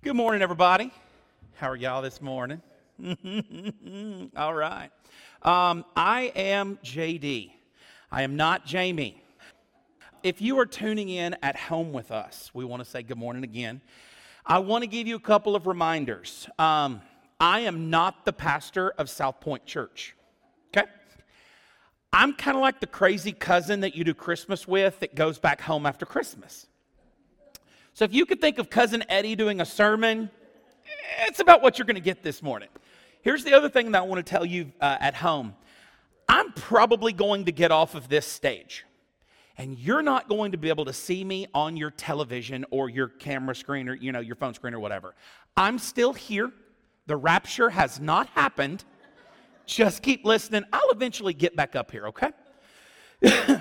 Good morning, everybody. How are y'all this morning? All right. Um, I am JD. I am not Jamie. If you are tuning in at home with us, we want to say good morning again. I want to give you a couple of reminders. Um, I am not the pastor of South Point Church. Okay? I'm kind of like the crazy cousin that you do Christmas with that goes back home after Christmas. So if you could think of Cousin Eddie doing a sermon, it's about what you're going to get this morning. Here's the other thing that I want to tell you uh, at home I'm probably going to get off of this stage, and you're not going to be able to see me on your television or your camera screen or you know your phone screen or whatever. I'm still here. The rapture has not happened. Just keep listening. I'll eventually get back up here, okay?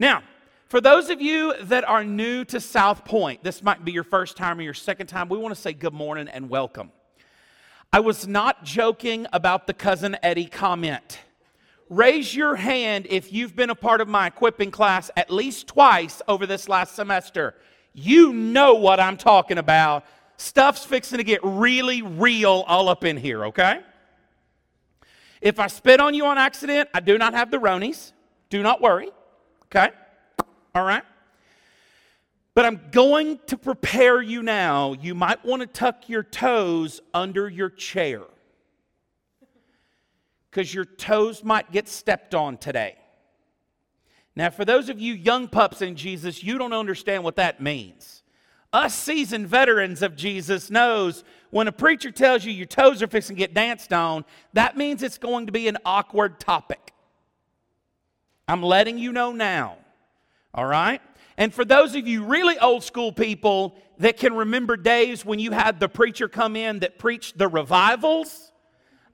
now, for those of you that are new to South Point, this might be your first time or your second time, we want to say good morning and welcome. I was not joking about the cousin Eddie comment. Raise your hand if you've been a part of my equipping class at least twice over this last semester. You know what I'm talking about. Stuff's fixing to get really real all up in here, okay? If I spit on you on accident, I do not have the Ronies. Do not worry, okay? All right? But I'm going to prepare you now. You might want to tuck your toes under your chair because your toes might get stepped on today. Now, for those of you young pups in Jesus, you don't understand what that means. Us seasoned veterans of Jesus knows when a preacher tells you your toes are fixing to get danced on, that means it's going to be an awkward topic. I'm letting you know now. All right? And for those of you really old school people that can remember days when you had the preacher come in that preached the revivals,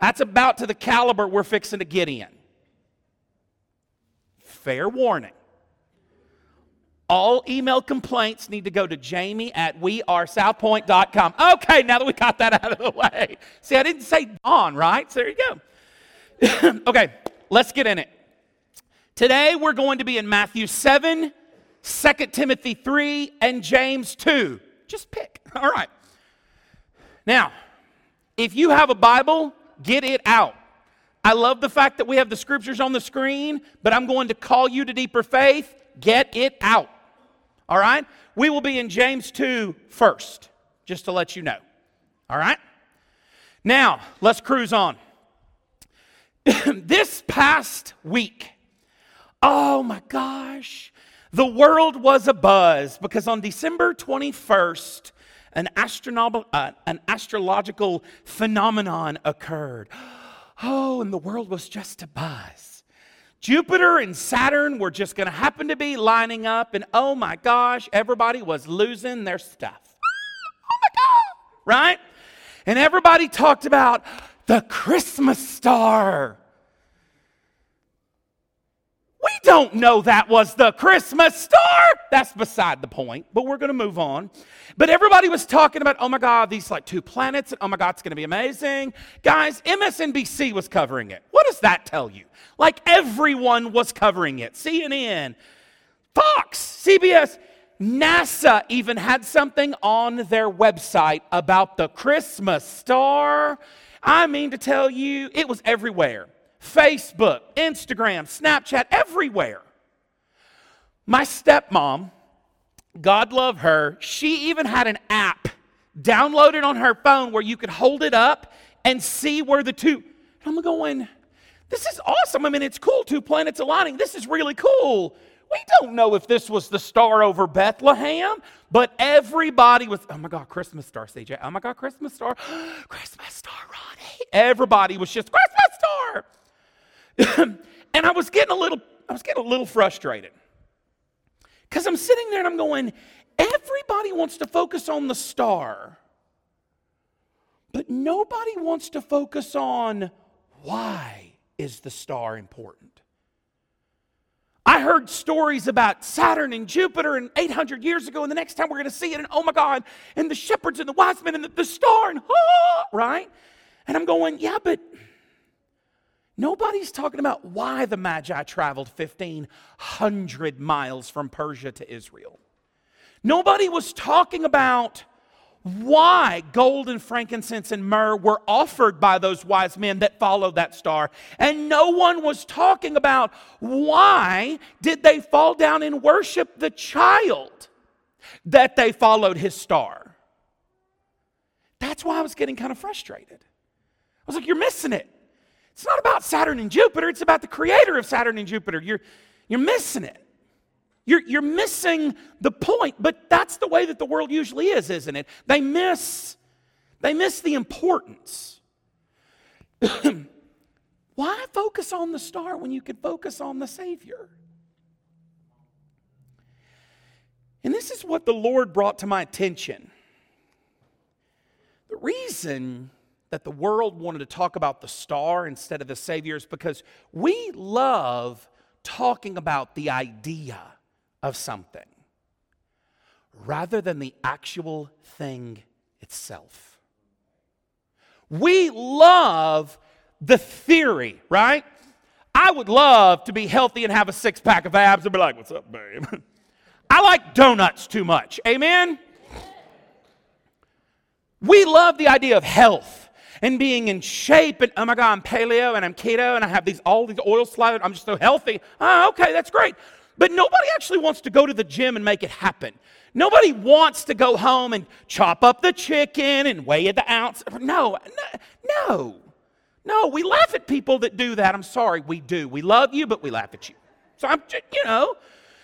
that's about to the caliber we're fixing to get in. Fair warning. All email complaints need to go to jamie at wearesouthpoint.com. Okay, now that we got that out of the way. See, I didn't say Don, right? So there you go. okay, let's get in it. Today we're going to be in Matthew 7, 2 Timothy 3, and James 2. Just pick. All right. Now, if you have a Bible, get it out. I love the fact that we have the scriptures on the screen, but I'm going to call you to deeper faith. Get it out. All right? We will be in James 2 first, just to let you know. All right? Now, let's cruise on. this past week, Oh my gosh. The world was a buzz because on December 21st, an, astronom- uh, an astrological phenomenon occurred. Oh, and the world was just a buzz. Jupiter and Saturn were just going to happen to be lining up, and oh my gosh, everybody was losing their stuff. Oh my God, right? And everybody talked about the Christmas star. We don't know that was the Christmas star. That's beside the point, but we're going to move on. But everybody was talking about, oh my God, these like two planets, and oh my God, it's going to be amazing. Guys, MSNBC was covering it. What does that tell you? Like everyone was covering it. CNN, Fox, CBS, NASA even had something on their website about the Christmas star. I mean to tell you, it was everywhere. Facebook, Instagram, Snapchat, everywhere. My stepmom, God love her, she even had an app downloaded on her phone where you could hold it up and see where the two. I'm going, this is awesome. I mean, it's cool, two planets aligning. This is really cool. We don't know if this was the star over Bethlehem, but everybody was, oh my God, Christmas star, CJ. Oh my God, Christmas star. Christmas star, Ronnie. Everybody was just, Christmas star. and I was getting a little, I was getting a little frustrated. Because I'm sitting there and I'm going, everybody wants to focus on the star, but nobody wants to focus on why is the star important. I heard stories about Saturn and Jupiter and 800 years ago, and the next time we're going to see it, and oh my God, and the shepherds and the wise men and the, the star, and ah, right? And I'm going, yeah, but Nobody's talking about why the Magi traveled 1,500 miles from Persia to Israel. Nobody was talking about why gold and frankincense and myrrh were offered by those wise men that followed that star. And no one was talking about why did they fall down and worship the child that they followed his star. That's why I was getting kind of frustrated. I was like, you're missing it. It's not about Saturn and Jupiter, it's about the creator of Saturn and Jupiter. You're, you're missing it. You're, you're missing the point, but that's the way that the world usually is, isn't it? They miss, they miss the importance. Why focus on the star when you could focus on the Savior? And this is what the Lord brought to my attention. The reason that the world wanted to talk about the star instead of the Savior is because we love talking about the idea of something rather than the actual thing itself. We love the theory, right? I would love to be healthy and have a six pack of abs and be like, What's up, babe? I like donuts too much. Amen? We love the idea of health and being in shape and oh my god i'm paleo and i'm keto and i have these all these oil slathered i'm just so healthy oh okay that's great but nobody actually wants to go to the gym and make it happen. Nobody wants to go home and chop up the chicken and weigh it the ounce. No, no, no. We laugh at people that do that. I'm sorry, we do. We love you, but we laugh at you. So I'm, you know,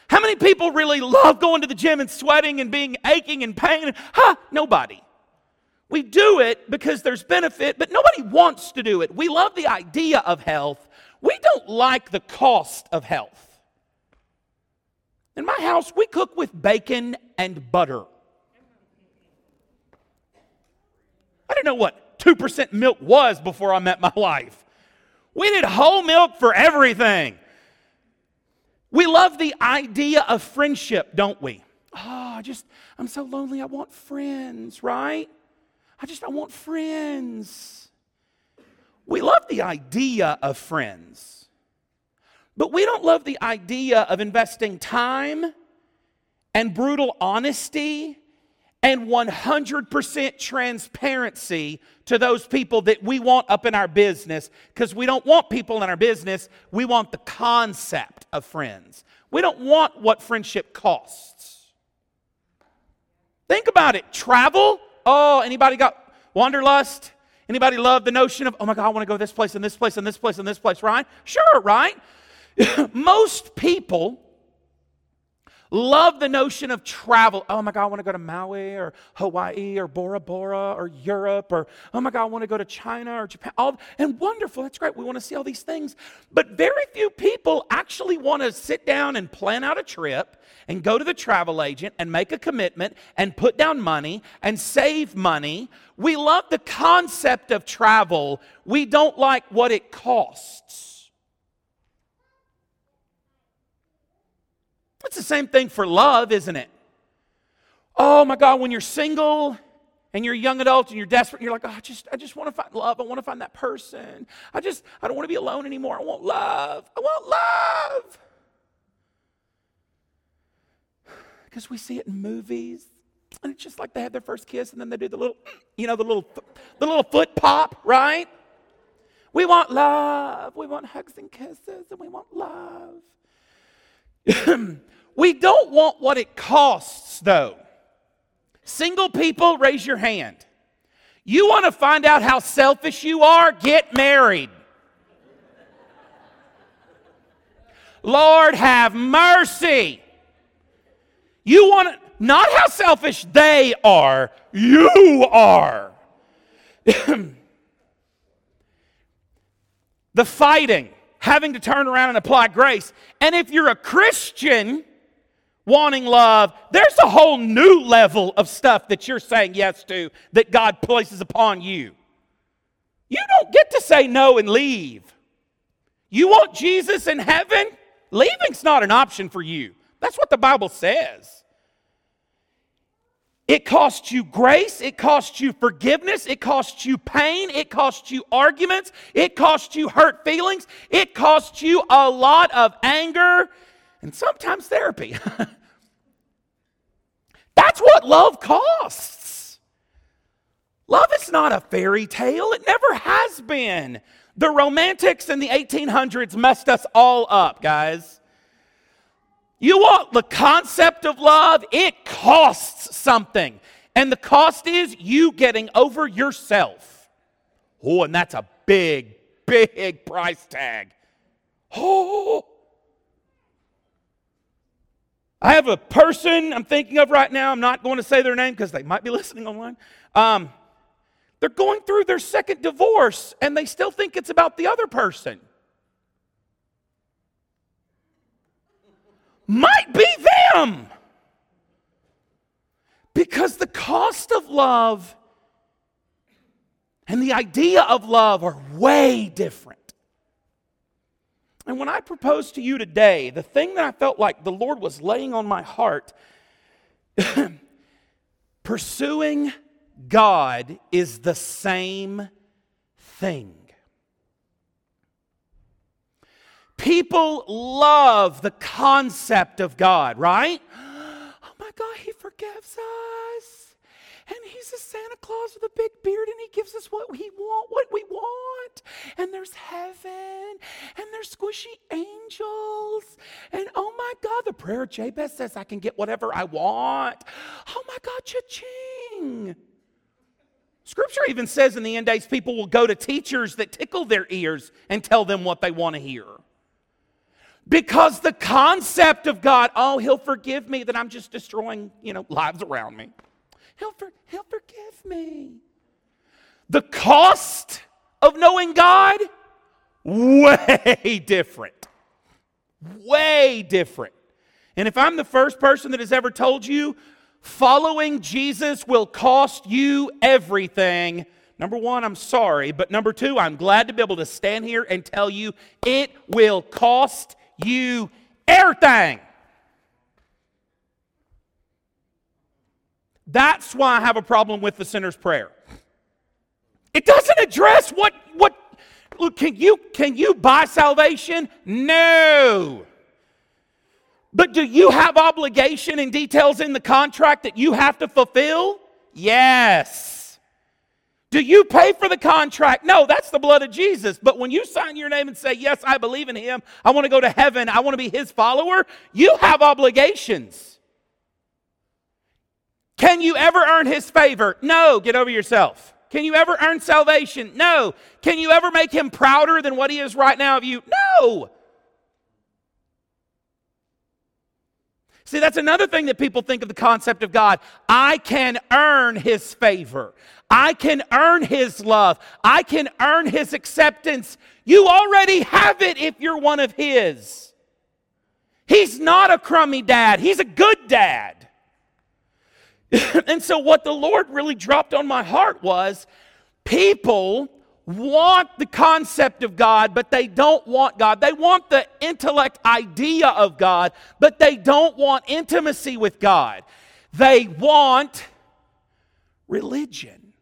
how many people really love going to the gym and sweating and being aching and pain? Huh? Nobody. We do it because there's benefit, but nobody wants to do it. We love the idea of health. We don't like the cost of health. In my house, we cook with bacon and butter. I didn't know what 2% milk was before I met my wife. We did whole milk for everything. We love the idea of friendship, don't we? Oh, I just, I'm so lonely. I want friends, right? I just, I want friends. We love the idea of friends. But we don't love the idea of investing time and brutal honesty and 100% transparency to those people that we want up in our business because we don't want people in our business. We want the concept of friends. We don't want what friendship costs. Think about it. Travel. Oh, anybody got wanderlust? Anybody love the notion of, oh my God, I want to go this place and this place and this place and this place, right? Sure, right? Most people love the notion of travel. Oh my God, I want to go to Maui or Hawaii or Bora Bora or Europe or oh my God, I want to go to China or Japan. All, and wonderful, that's great. We want to see all these things. But very few people actually want to sit down and plan out a trip and go to the travel agent and make a commitment and put down money and save money. We love the concept of travel, we don't like what it costs. It's the same thing for love, isn't it? Oh my God, when you're single and you're a young adult and you're desperate, you're like, oh, I just, I just want to find love. I want to find that person. I just, I don't want to be alone anymore. I want love. I want love. Because we see it in movies. And it's just like they have their first kiss and then they do the little, you know, the little, the little foot pop, right? We want love. We want hugs and kisses and we want love. We don't want what it costs, though. Single people, raise your hand. You want to find out how selfish you are? Get married. Lord, have mercy. You want to, not how selfish they are, you are. the fighting, having to turn around and apply grace. And if you're a Christian, wanting love, there's a whole new level of stuff that you're saying yes to that God places upon you. You don't get to say no and leave. You want Jesus in heaven? Leaving's not an option for you. That's what the Bible says. It costs you grace, it costs you forgiveness, it costs you pain, it costs you arguments, it costs you hurt feelings, it costs you a lot of anger, and sometimes therapy. That's what love costs. Love is not a fairy tale, it never has been. The romantics in the 1800s messed us all up, guys. You want the concept of love? It costs something. And the cost is you getting over yourself. Oh, and that's a big, big price tag. Oh. I have a person I'm thinking of right now. I'm not going to say their name because they might be listening online. Um, they're going through their second divorce and they still think it's about the other person. Might be them. Because the cost of love and the idea of love are way different. And when I propose to you today, the thing that I felt like the Lord was laying on my heart, pursuing God is the same thing. People love the concept of God, right? Oh my God, He forgives us and he's a Santa Claus with a big beard and he gives us what we want, what we want. And there's heaven and there's squishy angels. And oh my God, the prayer of Jabez says I can get whatever I want. Oh my God, cha-ching. Scripture even says in the end days, people will go to teachers that tickle their ears and tell them what they want to hear. Because the concept of God, oh, he'll forgive me that I'm just destroying, you know, lives around me. He'll, for, he'll forgive me. The cost of knowing God, way different. Way different. And if I'm the first person that has ever told you, following Jesus will cost you everything. Number one, I'm sorry. But number two, I'm glad to be able to stand here and tell you it will cost you everything. That's why I have a problem with the sinner's prayer. It doesn't address what, what look, can you can you buy salvation? No. But do you have obligation and details in the contract that you have to fulfill? Yes. Do you pay for the contract? No, that's the blood of Jesus. But when you sign your name and say, Yes, I believe in him, I want to go to heaven, I want to be his follower, you have obligations. Can you ever earn his favor? No, get over yourself. Can you ever earn salvation? No. Can you ever make him prouder than what he is right now of you? No. See, that's another thing that people think of the concept of God. I can earn his favor. I can earn his love. I can earn his acceptance. You already have it if you're one of his. He's not a crummy dad, he's a good dad. and so, what the Lord really dropped on my heart was people want the concept of God, but they don't want God. They want the intellect idea of God, but they don't want intimacy with God. They want religion.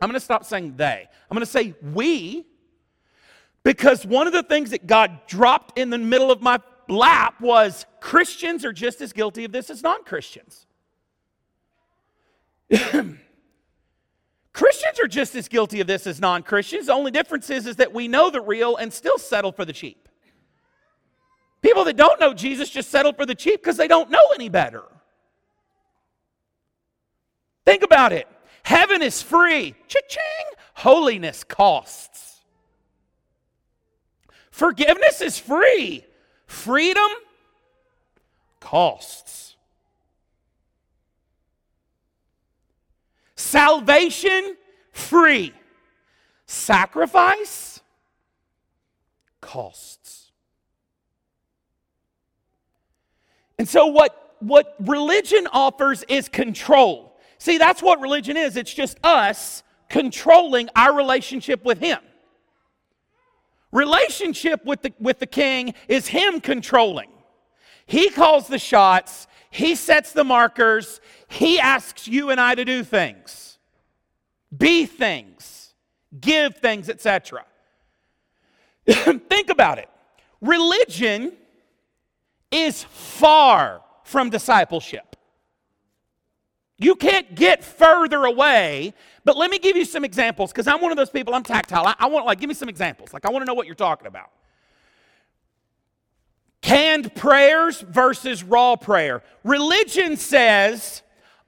I'm going to stop saying they. I'm going to say we, because one of the things that God dropped in the middle of my lap was Christians are just as guilty of this as non Christians. Christians are just as guilty of this as non Christians. The only difference is, is that we know the real and still settle for the cheap. People that don't know Jesus just settle for the cheap because they don't know any better. Think about it. Heaven is free. Cha-ching. Holiness costs. Forgiveness is free. Freedom costs. Salvation free. Sacrifice costs. And so what what religion offers is control. See, that's what religion is. It's just us controlling our relationship with him. Relationship with the, with the king is him controlling. He calls the shots, he sets the markers, he asks you and I to do things, be things, give things, etc. Think about it. Religion is far from discipleship. You can't get further away. But let me give you some examples because I'm one of those people, I'm tactile. I, I want, like, give me some examples. Like, I want to know what you're talking about. Canned prayers versus raw prayer. Religion says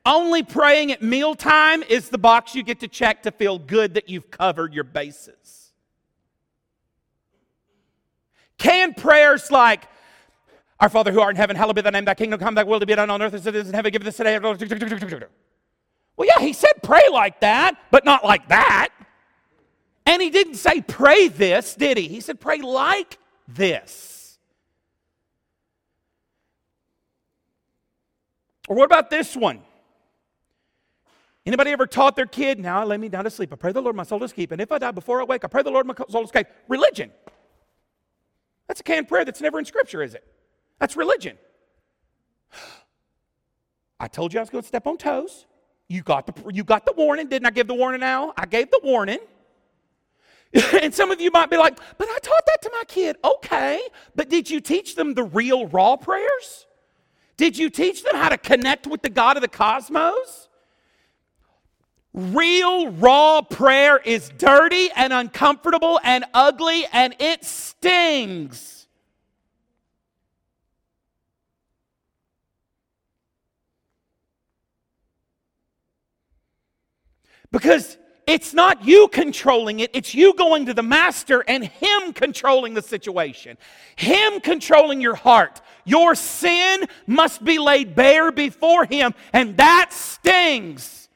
only praying at mealtime is the box you get to check to feel good that you've covered your bases. Canned prayers like, Our Father who art in heaven, hallowed be thy name, thy kingdom come, thy will to be done on earth as it is in heaven, give us today. Well, yeah, he said pray like that, but not like that. And he didn't say pray this, did he? He said pray like this. Or what about this one? Anybody ever taught their kid, now I lay me down to sleep. I pray the Lord my soul to keep. And if I die before I wake, I pray the Lord my soul to escape. Religion. That's a canned prayer that's never in Scripture, is it? That's religion. I told you I was going to step on toes. You got the, you got the warning. Didn't I give the warning now? I gave the warning. and some of you might be like, but I taught that to my kid. Okay, but did you teach them the real raw prayers? Did you teach them how to connect with the God of the cosmos? Real raw prayer is dirty and uncomfortable and ugly and it stings. Because it's not you controlling it, it's you going to the master and him controlling the situation, him controlling your heart. Your sin must be laid bare before him, and that stings.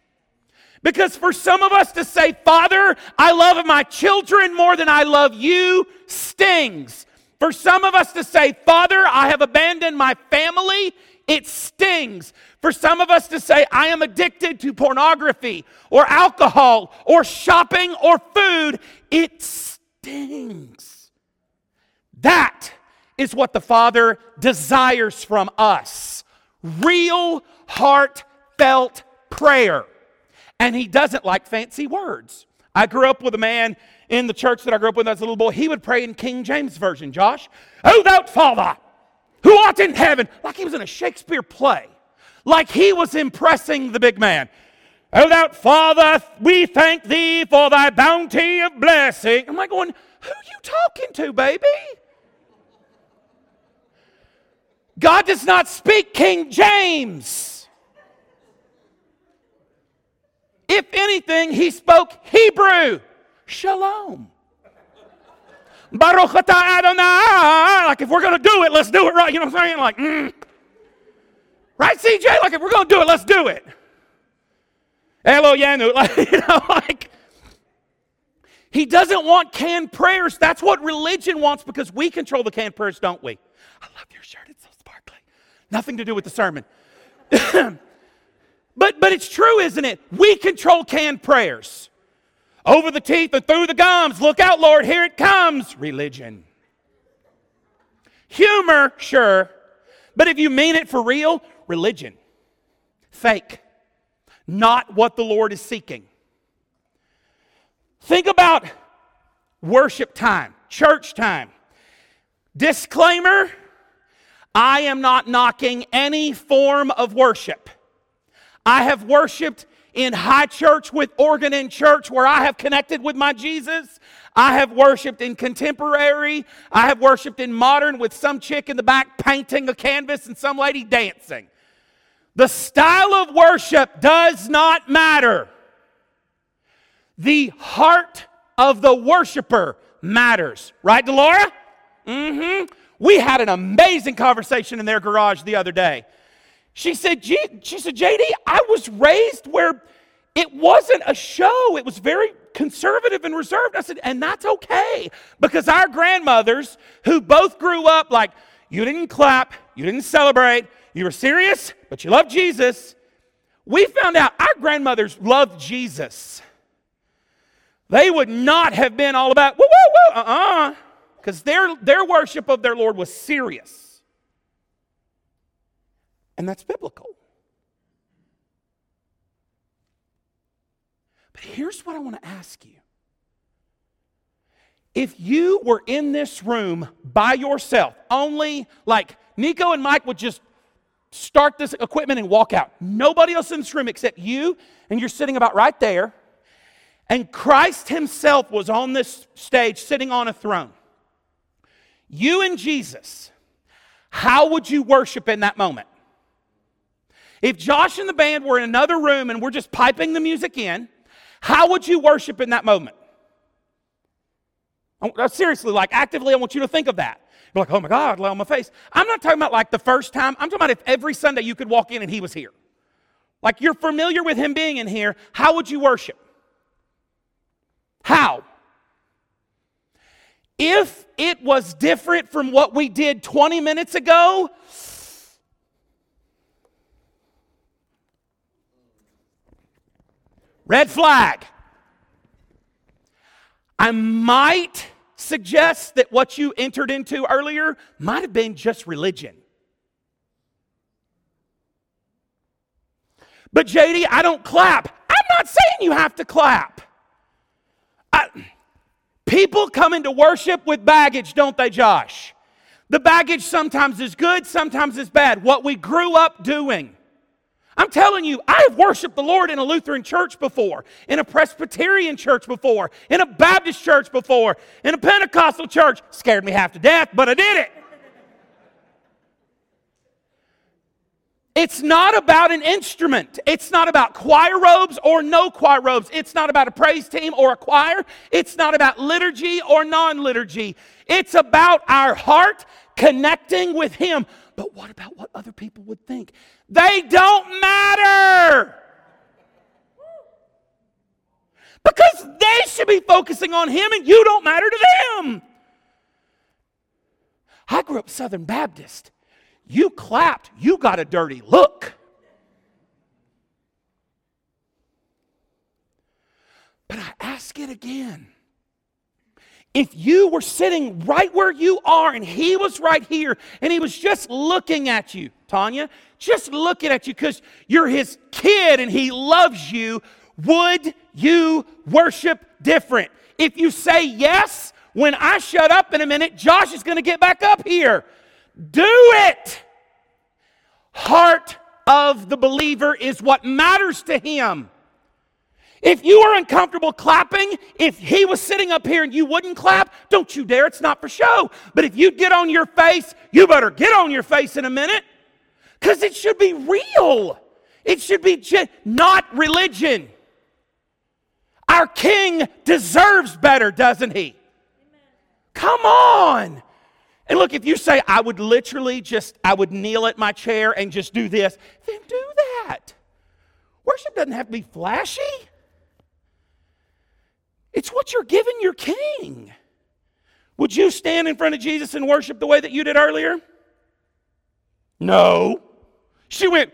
Because for some of us to say, Father, I love my children more than I love you, stings. For some of us to say, Father, I have abandoned my family, it stings. For some of us to say, I am addicted to pornography or alcohol or shopping or food, it stings. That is what the Father desires from us real, heartfelt prayer and he doesn't like fancy words. I grew up with a man in the church that I grew up with as a little boy. He would pray in King James Version, Josh. Oh, thou Father, who art in heaven, like he was in a Shakespeare play, like he was impressing the big man. Oh, thou Father, we thank thee for thy bounty of blessing. I'm like going, who are you talking to, baby? God does not speak King James. If anything, he spoke Hebrew. Shalom. Baruch Adonai. Like if we're going to do it, let's do it right. You know what I'm saying? Like, mm. right, CJ? Like if we're going to do it, let's do it. Eloheinu. Like, you know, like. He doesn't want canned prayers. That's what religion wants because we control the canned prayers, don't we? I love your shirt. It's so sparkly. Nothing to do with the sermon. But, but it's true, isn't it? We control canned prayers. Over the teeth and through the gums. Look out, Lord, here it comes. Religion. Humor, sure. But if you mean it for real, religion. Fake. Not what the Lord is seeking. Think about worship time, church time. Disclaimer I am not knocking any form of worship. I have worshiped in high church with organ in church where I have connected with my Jesus. I have worshiped in contemporary. I have worshiped in modern with some chick in the back painting a canvas and some lady dancing. The style of worship does not matter. The heart of the worshiper matters. Right, Delora? Mm hmm. We had an amazing conversation in their garage the other day. She said, she said, JD, I was raised where it wasn't a show. It was very conservative and reserved. I said, and that's okay because our grandmothers, who both grew up like, you didn't clap, you didn't celebrate, you were serious, but you loved Jesus. We found out our grandmothers loved Jesus. They would not have been all about, woo, woo, woo, uh uh-uh, because their, their worship of their Lord was serious. And that's biblical. But here's what I want to ask you. If you were in this room by yourself, only like Nico and Mike would just start this equipment and walk out. Nobody else in this room except you, and you're sitting about right there. And Christ Himself was on this stage sitting on a throne. You and Jesus, how would you worship in that moment? If Josh and the band were in another room and we're just piping the music in, how would you worship in that moment? Uh, seriously, like actively, I want you to think of that. You're like, oh my God, lay on my face. I'm not talking about like the first time. I'm talking about if every Sunday you could walk in and he was here. Like you're familiar with him being in here, how would you worship? How? If it was different from what we did 20 minutes ago, red flag. I might suggest that what you entered into earlier might have been just religion. But JD, I don't clap. I'm not saying you have to clap. I, people come into worship with baggage, don't they, Josh? The baggage sometimes is good, sometimes is bad. What we grew up doing. I'm telling you, I have worshiped the Lord in a Lutheran church before, in a Presbyterian church before, in a Baptist church before, in a Pentecostal church. Scared me half to death, but I did it. It's not about an instrument. It's not about choir robes or no choir robes. It's not about a praise team or a choir. It's not about liturgy or non liturgy. It's about our heart connecting with Him. But what about what other people would think? They don't matter. Because they should be focusing on Him and you don't matter to them. I grew up Southern Baptist. You clapped, you got a dirty look. But I ask it again if you were sitting right where you are and he was right here and he was just looking at you, Tanya, just looking at you because you're his kid and he loves you, would you worship different? If you say yes, when I shut up in a minute, Josh is going to get back up here. Do it. Heart of the believer is what matters to him. If you are uncomfortable clapping, if he was sitting up here and you wouldn't clap, don't you dare. It's not for show. But if you get on your face, you better get on your face in a minute because it should be real. It should be not religion. Our king deserves better, doesn't he? Come on. And look, if you say, I would literally just, I would kneel at my chair and just do this, then do that. Worship doesn't have to be flashy. It's what you're giving your king. Would you stand in front of Jesus and worship the way that you did earlier? No. She went.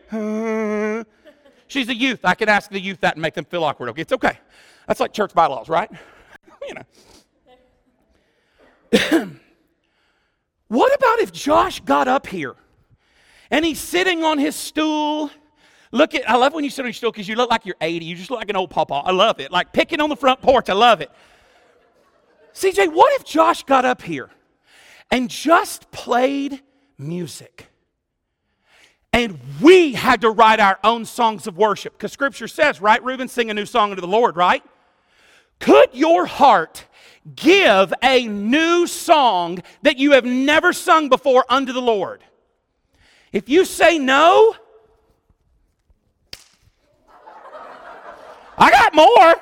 She's a youth. I could ask the youth that and make them feel awkward. Okay, it's okay. That's like church bylaws, right? you know. what about if Josh got up here and he's sitting on his stool Look at, I love when you sit on your stool because you look like you're 80. You just look like an old papa. I love it. Like picking on the front porch. I love it. CJ, what if Josh got up here and just played music? And we had to write our own songs of worship. Because scripture says, right, Reuben, sing a new song unto the Lord, right? Could your heart give a new song that you have never sung before unto the Lord? If you say no, I got more.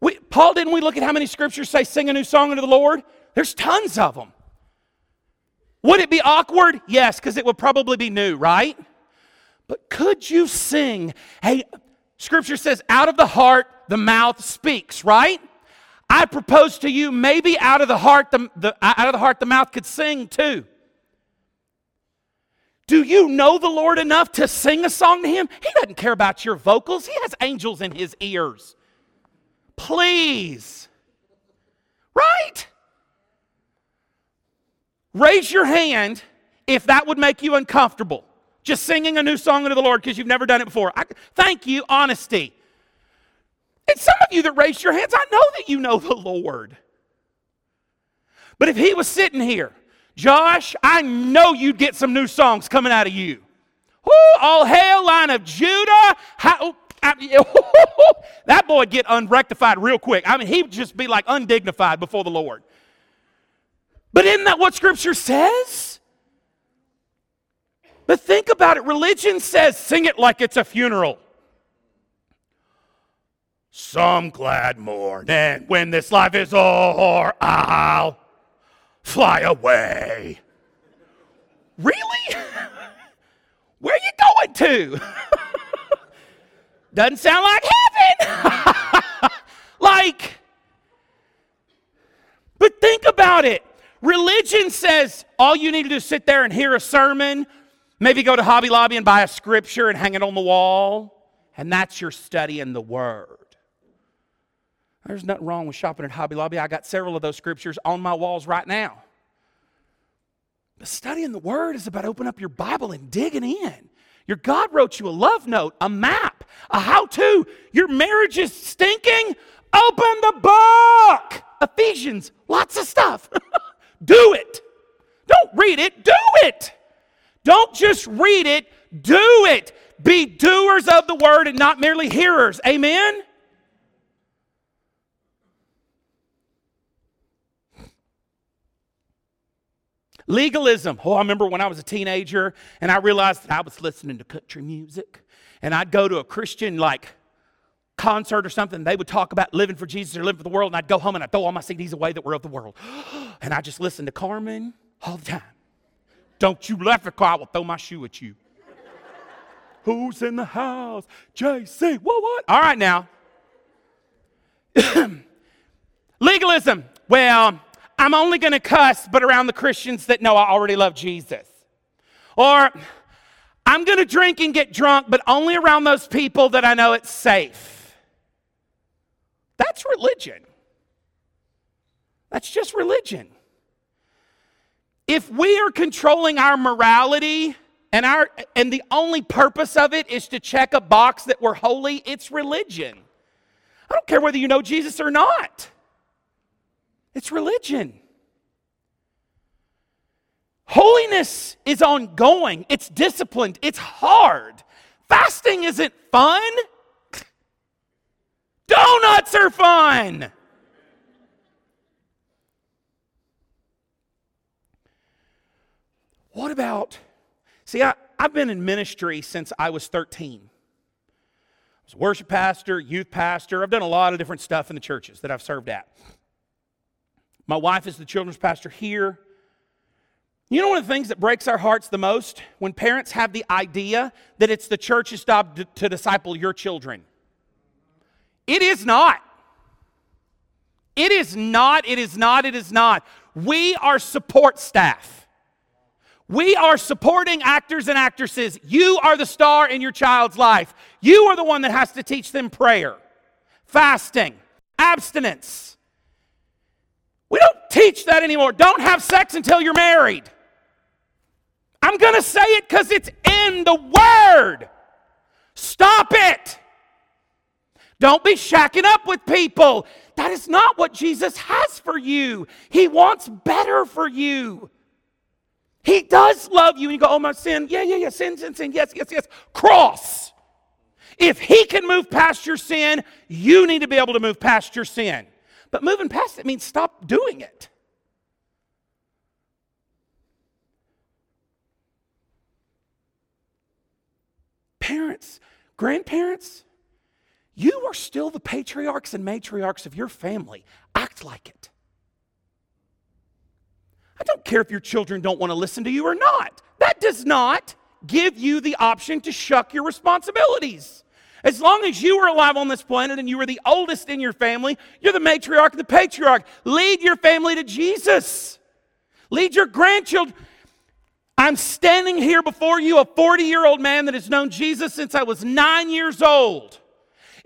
We, Paul, didn't we look at how many scriptures say sing a new song unto the Lord? There's tons of them. Would it be awkward? Yes, because it would probably be new, right? But could you sing? Hey, scripture says, out of the heart, the mouth speaks, right? I propose to you, maybe out of the heart, the, the out of the heart, the mouth could sing too. Do you know the Lord enough to sing a song to Him? He doesn't care about your vocals, He has angels in His ears. Please. Right? Raise your hand if that would make you uncomfortable. Just singing a new song unto the Lord because you've never done it before. I, thank you, honesty. And some of you that raised your hands, I know that you know the Lord. But if He was sitting here Josh, I know you'd get some new songs coming out of you. Woo, all hail, line of Judah. How, that boy would get unrectified real quick. I mean, he'd just be like undignified before the Lord. But isn't that what Scripture says? But think about it. Religion says, sing it like it's a funeral. Some glad morning when this life is o'er, I'll fly away. Really? Where are you going to? Doesn't sound like heaven. like, but think about it. Religion says all you need to do is sit there and hear a sermon, maybe go to Hobby Lobby and buy a scripture and hang it on the wall, and that's your study in the Word. There's nothing wrong with shopping at Hobby Lobby. I got several of those scriptures on my walls right now. But studying the Word is about opening up your Bible and digging in. Your God wrote you a love note, a map, a how to. Your marriage is stinking. Open the book. Ephesians, lots of stuff. do it. Don't read it, do it. Don't just read it, do it. Be doers of the word and not merely hearers. Amen? Legalism. Oh, I remember when I was a teenager and I realized that I was listening to country music. And I'd go to a Christian like concert or something, they would talk about living for Jesus or living for the world, and I'd go home and I'd throw all my CDs away that were of the world. And I just listened to Carmen all the time. Don't you laugh at I will throw my shoe at you. Who's in the house? JC. What, what? All right, now. Legalism. Well, I'm only going to cuss, but around the Christians that know I already love Jesus. Or I'm going to drink and get drunk, but only around those people that I know it's safe. That's religion. That's just religion. If we are controlling our morality and our and the only purpose of it is to check a box that we're holy, it's religion. I don't care whether you know Jesus or not. It's religion. Holiness is ongoing, it's disciplined, it's hard. Fasting isn't fun. Donuts are fun. What about, see, I, I've been in ministry since I was 13. I was a worship pastor, youth pastor. I've done a lot of different stuff in the churches that I've served at. My wife is the children's pastor here. You know one of the things that breaks our hearts the most? When parents have the idea that it's the church's job to, disciple your children. It is not. It is not, it is not, it is not. We are support staff. We are supporting actors and actresses. You are the star in your child's life. You are the one that has to teach them prayer, fasting, abstinence, we don't teach that anymore. Don't have sex until you're married. I'm going to say it because it's in the Word. Stop it. Don't be shacking up with people. That is not what Jesus has for you. He wants better for you. He does love you. And you go, oh, my sin. Yeah, yeah, yeah. Sin, sin, sin. Yes, yes, yes. Cross. If He can move past your sin, you need to be able to move past your sin. But moving past it means stop doing it. Parents, grandparents, you are still the patriarchs and matriarchs of your family. Act like it. I don't care if your children don't want to listen to you or not. That does not give you the option to shuck your responsibilities. As long as you are alive on this planet and you are the oldest in your family, you're the matriarch and the patriarch. Lead your family to Jesus. Lead your grandchildren. I'm standing here before you, a 40 year old man that has known Jesus since I was nine years old.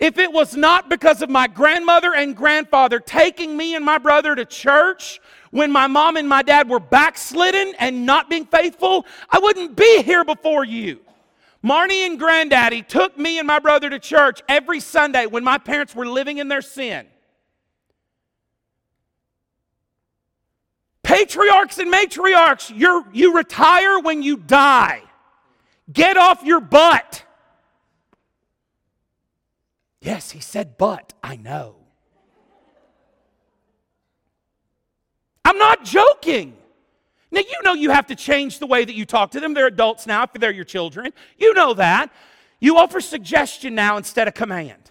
If it was not because of my grandmother and grandfather taking me and my brother to church when my mom and my dad were backslidden and not being faithful, I wouldn't be here before you. Marnie and Granddaddy took me and my brother to church every Sunday when my parents were living in their sin. Patriarchs and matriarchs, you you retire when you die. Get off your butt. Yes, he said, but I know. I'm not joking. Now, you know you have to change the way that you talk to them. They're adults now, if they're your children. You know that. You offer suggestion now instead of command.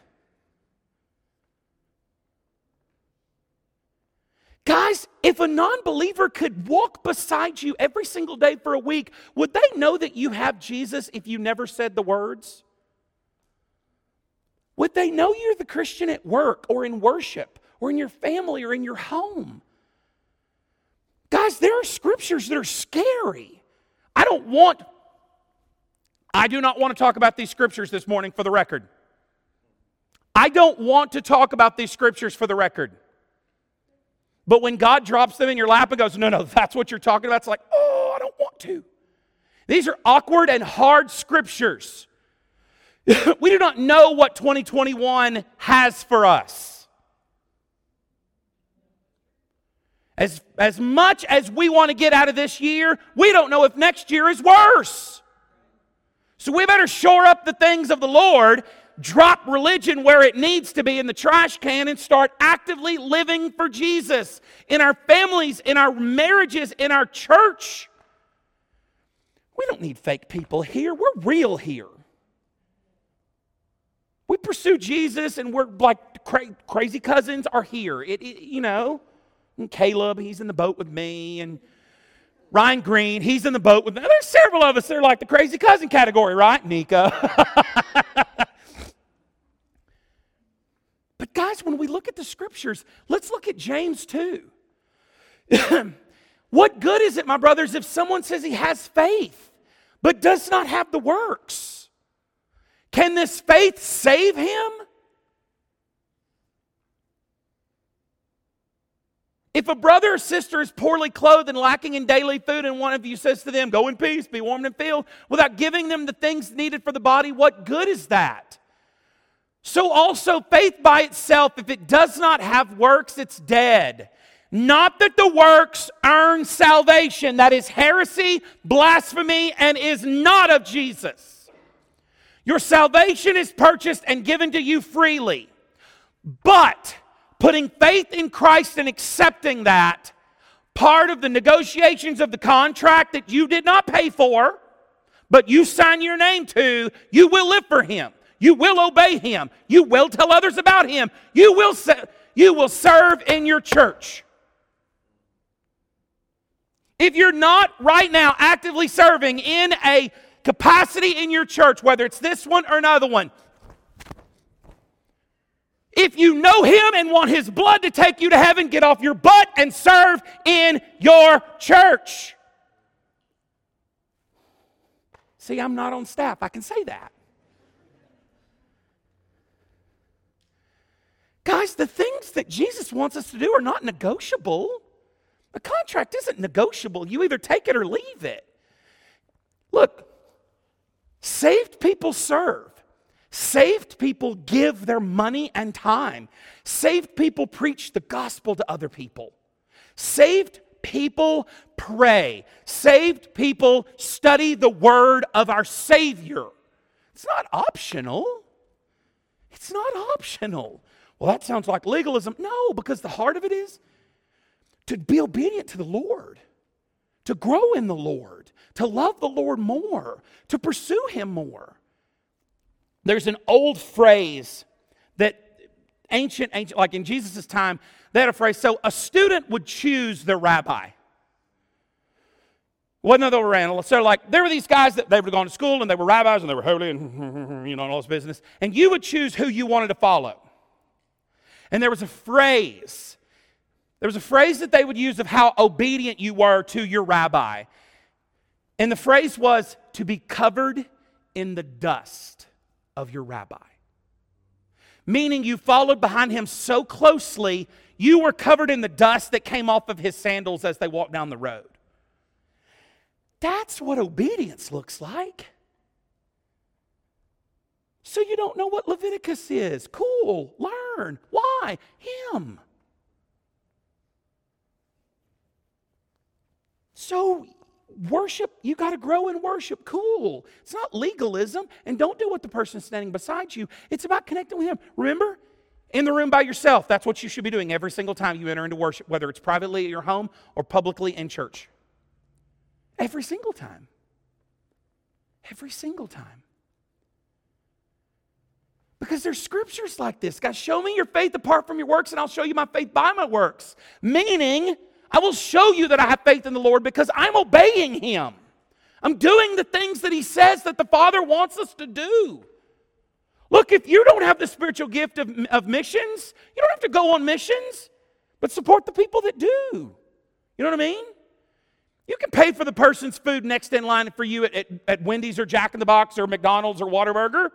Guys, if a non believer could walk beside you every single day for a week, would they know that you have Jesus if you never said the words? Would they know you're the Christian at work or in worship or in your family or in your home? Guys, there are scriptures that are scary. I don't want, I do not want to talk about these scriptures this morning for the record. I don't want to talk about these scriptures for the record. But when God drops them in your lap and goes, no, no, that's what you're talking about, it's like, oh, I don't want to. These are awkward and hard scriptures. we do not know what 2021 has for us. As, as much as we want to get out of this year, we don't know if next year is worse. So we better shore up the things of the Lord drop religion where it needs to be in the trash can and start actively living for Jesus in our families, in our marriages, in our church. We don't need fake people here. We're real here. We pursue Jesus and we're like cra- crazy cousins are here. It, it, you know, and Caleb, he's in the boat with me, and Ryan Green, he's in the boat with me. There's several of us that are like the crazy cousin category, right? Nika. But, guys, when we look at the scriptures, let's look at James 2. what good is it, my brothers, if someone says he has faith but does not have the works? Can this faith save him? If a brother or sister is poorly clothed and lacking in daily food, and one of you says to them, Go in peace, be warmed and filled, without giving them the things needed for the body, what good is that? So also faith by itself, if it does not have works, it's dead. Not that the works earn salvation. That is heresy, blasphemy, and is not of Jesus. Your salvation is purchased and given to you freely. But putting faith in Christ and accepting that, part of the negotiations of the contract that you did not pay for, but you sign your name to, you will live for Him. You will obey him. You will tell others about him. You will, you will serve in your church. If you're not right now actively serving in a capacity in your church, whether it's this one or another one, if you know him and want his blood to take you to heaven, get off your butt and serve in your church. See, I'm not on staff. I can say that. Guys, the things that Jesus wants us to do are not negotiable. A contract isn't negotiable. You either take it or leave it. Look, saved people serve. Saved people give their money and time. Saved people preach the gospel to other people. Saved people pray. Saved people study the word of our Savior. It's not optional. It's not optional. Well, that sounds like legalism. No, because the heart of it is to be obedient to the Lord, to grow in the Lord, to love the Lord more, to pursue Him more. There's an old phrase that ancient, ancient, like in Jesus' time, they had a phrase. So a student would choose their rabbi. Wasn't that around? So, like, there were these guys that they would have gone to school and they were rabbis and they were holy and, you know, all this business. And you would choose who you wanted to follow. And there was a phrase, there was a phrase that they would use of how obedient you were to your rabbi. And the phrase was to be covered in the dust of your rabbi. Meaning you followed behind him so closely, you were covered in the dust that came off of his sandals as they walked down the road. That's what obedience looks like. So you don't know what Leviticus is. Cool, learn. Why? Him. So, worship, you got to grow in worship. Cool. It's not legalism, and don't do what the person standing beside you. It's about connecting with Him. Remember, in the room by yourself, that's what you should be doing every single time you enter into worship, whether it's privately at your home or publicly in church. Every single time. Every single time. Because there's scriptures like this. God, show me your faith apart from your works, and I'll show you my faith by my works. Meaning, I will show you that I have faith in the Lord because I'm obeying Him. I'm doing the things that He says that the Father wants us to do. Look, if you don't have the spiritual gift of, of missions, you don't have to go on missions, but support the people that do. You know what I mean? You can pay for the person's food next in line for you at, at, at Wendy's or Jack in the Box or McDonald's or Whataburger.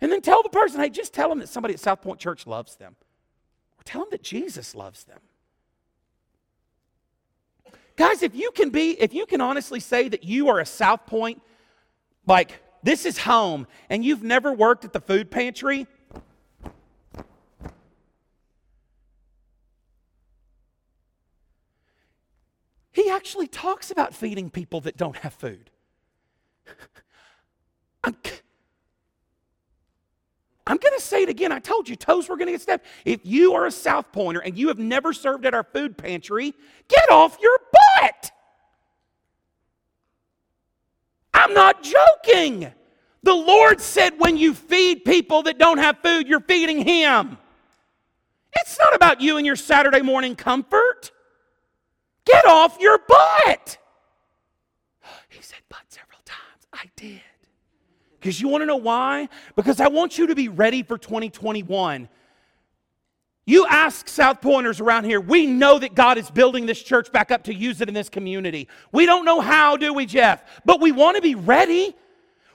And then tell the person, hey, just tell them that somebody at South Point Church loves them. Or tell them that Jesus loves them. Guys, if you can be, if you can honestly say that you are a South Point, like this is home, and you've never worked at the food pantry, he actually talks about feeding people that don't have food. I'm, I'm going to say it again. I told you, toes were going to get stepped. If you are a South Pointer and you have never served at our food pantry, get off your butt. I'm not joking. The Lord said when you feed people that don't have food, you're feeding Him. It's not about you and your Saturday morning comfort. Get off your butt. He said butt several times. I did. Because you want to know why? Because I want you to be ready for 2021. You ask South Pointers around here, we know that God is building this church back up to use it in this community. We don't know how, do we, Jeff? But we want to be ready.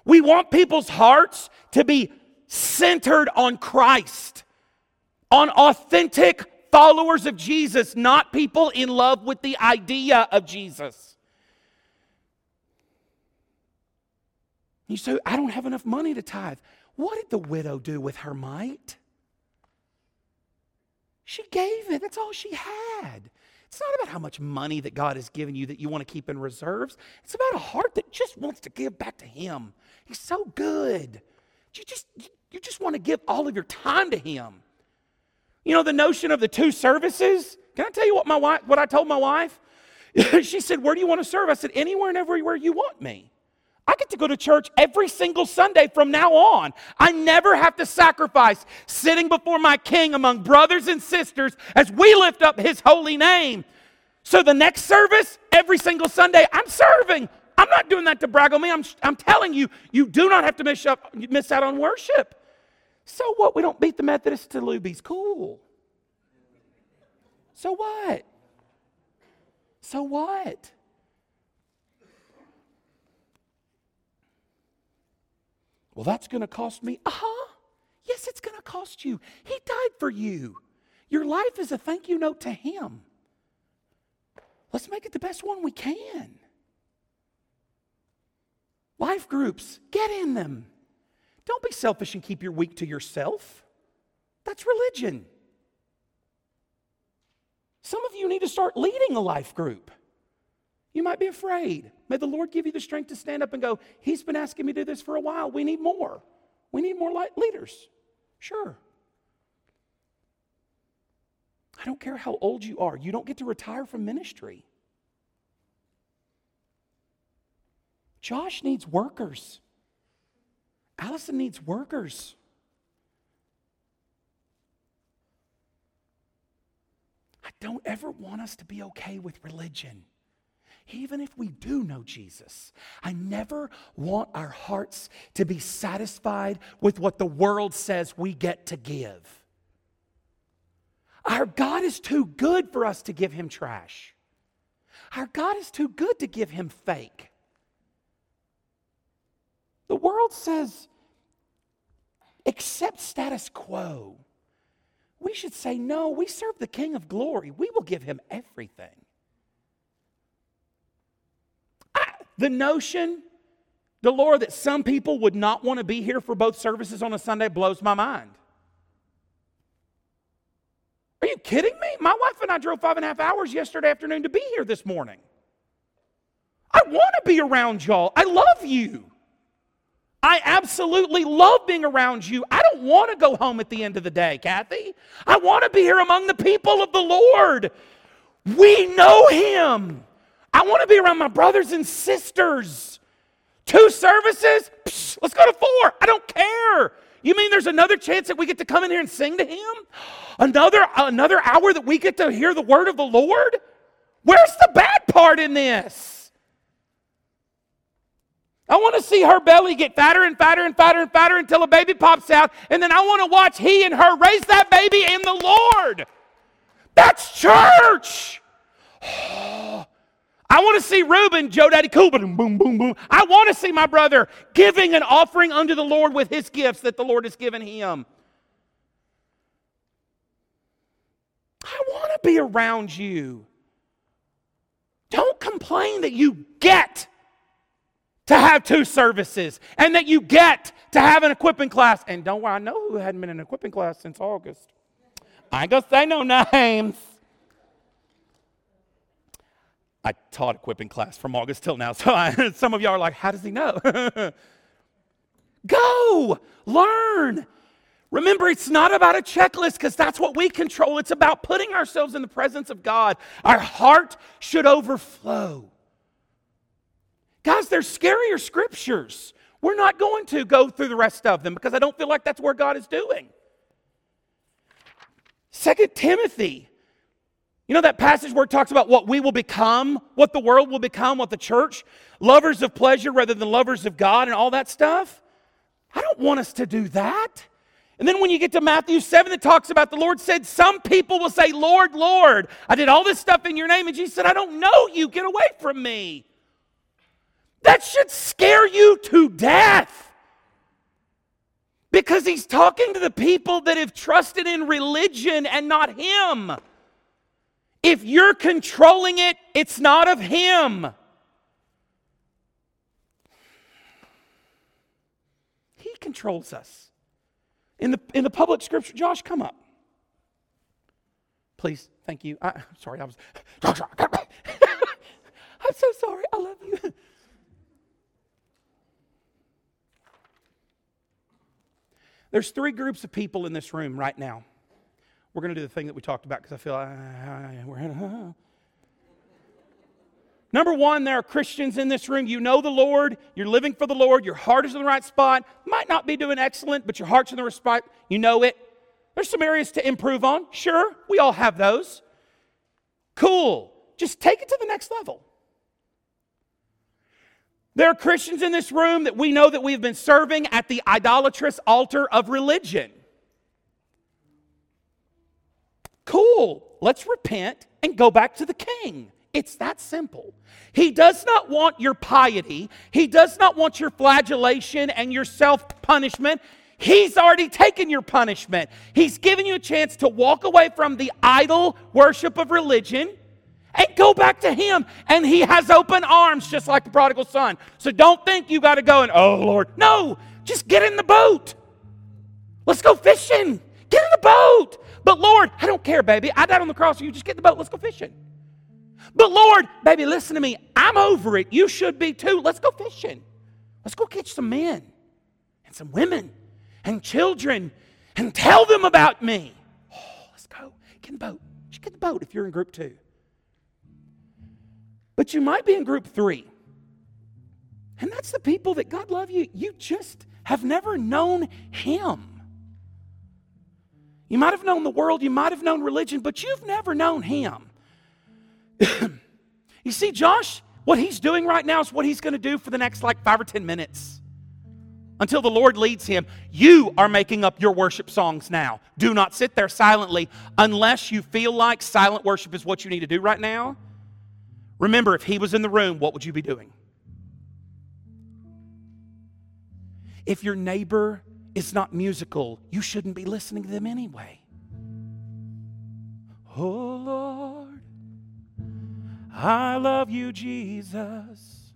We want people's hearts to be centered on Christ, on authentic followers of Jesus, not people in love with the idea of Jesus. You say, I don't have enough money to tithe. What did the widow do with her mite? She gave it. That's all she had. It's not about how much money that God has given you that you want to keep in reserves. It's about a heart that just wants to give back to Him. He's so good. You just, you just want to give all of your time to Him. You know the notion of the two services? Can I tell you what my wife, what I told my wife? she said, "Where do you want to serve?" I said, "Anywhere and everywhere you want me." I get to go to church every single Sunday from now on. I never have to sacrifice sitting before my King among brothers and sisters as we lift up his holy name. So the next service, every single Sunday, I'm serving. I'm not doing that to brag on me. I'm, I'm telling you, you do not have to miss, up, miss out on worship. So what? We don't beat the Methodists to Luby's. Cool. So what? So what? Well, that's going to cost me. Uh huh. Yes, it's going to cost you. He died for you. Your life is a thank you note to Him. Let's make it the best one we can. Life groups, get in them. Don't be selfish and keep your week to yourself. That's religion. Some of you need to start leading a life group. You might be afraid. May the Lord give you the strength to stand up and go, He's been asking me to do this for a while. We need more. We need more leaders. Sure. I don't care how old you are, you don't get to retire from ministry. Josh needs workers. Allison needs workers. I don't ever want us to be okay with religion even if we do know Jesus, I never want our hearts to be satisfied with what the world says we get to give. Our God is too good for us to give him trash. Our God is too good to give him fake. The world says, accept status quo. We should say, no, we serve the King of glory. We will give him everything. The notion, the Lord, that some people would not want to be here for both services on a Sunday blows my mind. Are you kidding me? My wife and I drove five and a half hours yesterday afternoon to be here this morning. I want to be around y'all. I love you. I absolutely love being around you. I don't want to go home at the end of the day, Kathy. I want to be here among the people of the Lord. We know Him. I want to be around my brothers and sisters. Two services? Psh, let's go to four. I don't care. You mean there's another chance that we get to come in here and sing to Him? Another, another hour that we get to hear the word of the Lord? Where's the bad part in this? I want to see her belly get fatter and fatter and fatter and fatter until a baby pops out. And then I want to watch he and her raise that baby in the Lord. That's church. Oh, I want to see Reuben, Joe Daddy Cool, boom, boom, boom, boom. I want to see my brother giving an offering unto the Lord with his gifts that the Lord has given him. I want to be around you. Don't complain that you get to have two services and that you get to have an equipping class. And don't worry, I know who hadn't been in an equipping class since August. I ain't gonna say no names. I taught equipping class from August till now, so I, some of y'all are like, how does he know? Go, learn. Remember, it's not about a checklist because that's what we control. It's about putting ourselves in the presence of God. Our heart should overflow. Guys, there's scarier scriptures. We're not going to go through the rest of them because I don't feel like that's where God is doing. Second Timothy. You know that passage where it talks about what we will become, what the world will become, what the church, lovers of pleasure rather than lovers of God and all that stuff? I don't want us to do that. And then when you get to Matthew 7, it talks about the Lord said, Some people will say, Lord, Lord, I did all this stuff in your name. And Jesus said, I don't know you. Get away from me. That should scare you to death. Because he's talking to the people that have trusted in religion and not him. If you're controlling it, it's not of him. He controls us. In the, in the public scripture, Josh, come up. Please, thank you. I, sorry, I was. I'm so sorry. I love you. There's three groups of people in this room right now. We're going to do the thing that we talked about because I feel uh, we're in. Uh. Number one, there are Christians in this room. You know the Lord. You're living for the Lord. Your heart is in the right spot. Might not be doing excellent, but your heart's in the right spot. You know it. There's some areas to improve on. Sure, we all have those. Cool. Just take it to the next level. There are Christians in this room that we know that we've been serving at the idolatrous altar of religion. Cool. Let's repent and go back to the king. It's that simple. He does not want your piety. He does not want your flagellation and your self punishment. He's already taken your punishment. He's given you a chance to walk away from the idol worship of religion and go back to Him. And He has open arms, just like the prodigal son. So don't think you got to go and, oh Lord. No, just get in the boat. Let's go fishing. Get in the boat. But Lord, I don't care, baby. I died on the cross. You just get the boat. Let's go fishing. But Lord, baby, listen to me. I'm over it. You should be too. Let's go fishing. Let's go catch some men and some women and children and tell them about me. Oh, let's go. Get in the boat. Just get in the boat if you're in group two. But you might be in group three. And that's the people that God love you. You just have never known Him. You might have known the world, you might have known religion, but you've never known Him. you see, Josh, what he's doing right now is what he's going to do for the next like five or 10 minutes until the Lord leads him. You are making up your worship songs now. Do not sit there silently unless you feel like silent worship is what you need to do right now. Remember, if he was in the room, what would you be doing? If your neighbor is not musical, you shouldn't be listening to them anyway. Oh Lord, I love you, Jesus.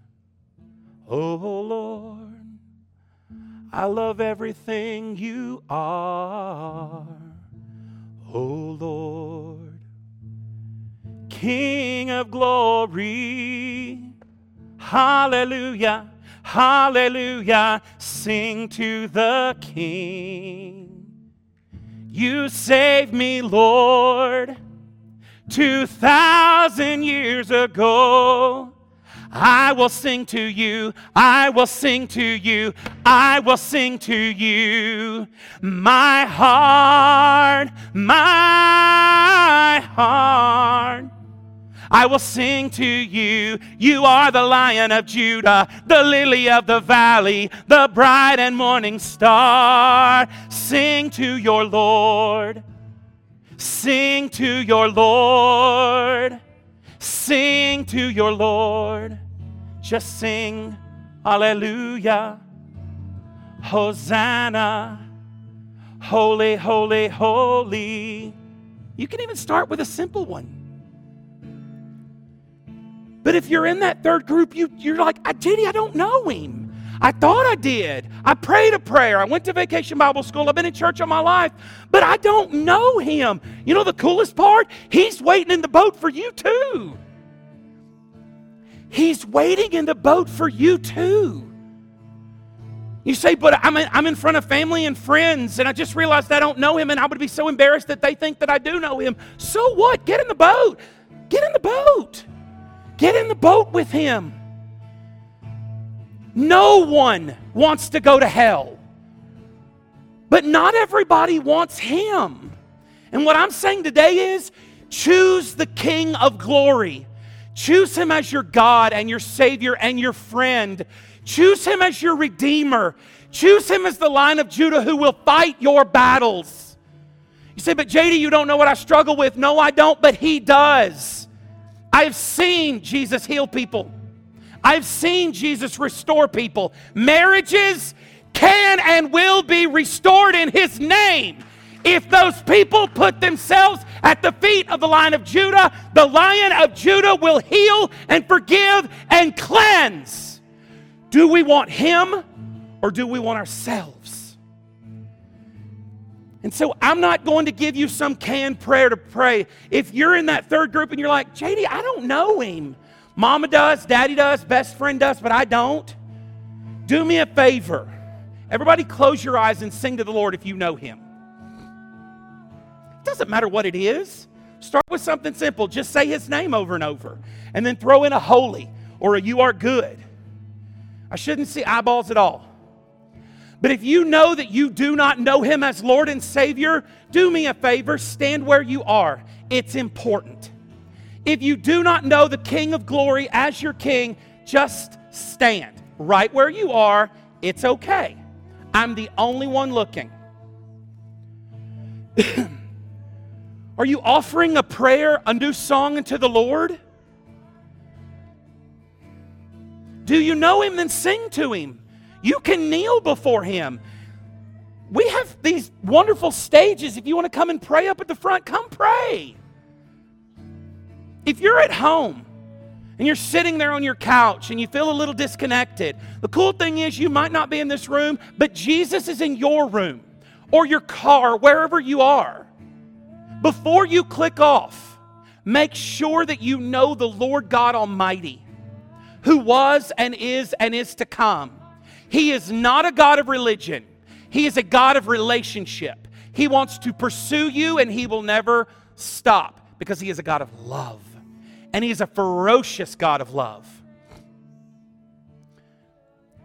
Oh Lord, I love everything you are. Oh Lord. King of glory, hallelujah, hallelujah. Sing to the King. You saved me, Lord, 2,000 years ago. I will sing to you. I will sing to you. I will sing to you. My heart, my heart. I will sing to you. You are the lion of Judah, the lily of the valley, the bright and morning star. Sing to your Lord. Sing to your Lord. Sing to your Lord. Just sing Hallelujah. Hosanna. Holy, holy, holy. You can even start with a simple one. But if you're in that third group, you, you're like, ah, JD, I don't know him. I thought I did. I prayed a prayer. I went to vacation Bible school. I've been in church all my life, but I don't know him. You know the coolest part? He's waiting in the boat for you too. He's waiting in the boat for you too. You say, but I'm I'm in front of family and friends, and I just realized I don't know him, and I would be so embarrassed that they think that I do know him. So what? Get in the boat. Get in the boat. Get in the boat with him. No one wants to go to hell, but not everybody wants him. And what I'm saying today is choose the King of glory. Choose him as your God and your Savior and your friend. Choose him as your Redeemer. Choose him as the Lion of Judah who will fight your battles. You say, but JD, you don't know what I struggle with. No, I don't, but he does. I've seen Jesus heal people. I've seen Jesus restore people. Marriages can and will be restored in His name. If those people put themselves at the feet of the Lion of Judah, the Lion of Judah will heal and forgive and cleanse. Do we want Him or do we want ourselves? And so I'm not going to give you some canned prayer to pray. If you're in that third group and you're like, JD, I don't know him. Mama does, daddy does, best friend does, but I don't. Do me a favor. Everybody close your eyes and sing to the Lord if you know him. It doesn't matter what it is. Start with something simple. Just say his name over and over. And then throw in a holy or a you are good. I shouldn't see eyeballs at all. But if you know that you do not know him as Lord and Savior, do me a favor, stand where you are. It's important. If you do not know the King of glory as your King, just stand right where you are. It's okay. I'm the only one looking. are you offering a prayer, a new song unto the Lord? Do you know Him? Then sing to Him. You can kneel before Him. We have these wonderful stages. If you want to come and pray up at the front, come pray. If you're at home and you're sitting there on your couch and you feel a little disconnected, the cool thing is you might not be in this room, but Jesus is in your room or your car, wherever you are. Before you click off, make sure that you know the Lord God Almighty, who was and is and is to come. He is not a God of religion, He is a God of relationship. He wants to pursue you and He will never stop because He is a God of love. And He is a ferocious God of love.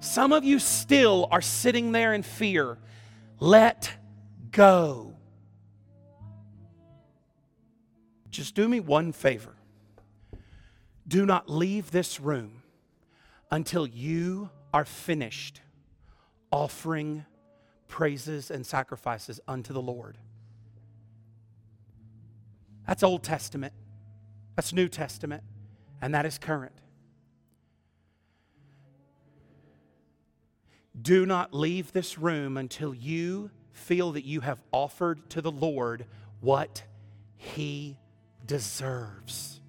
Some of you still are sitting there in fear. Let go. Just do me one favor. Do not leave this room until you are finished offering praises and sacrifices unto the Lord. That's Old Testament, that's New Testament, and that is current. Do not leave this room until you feel that you have offered to the Lord what He deserves.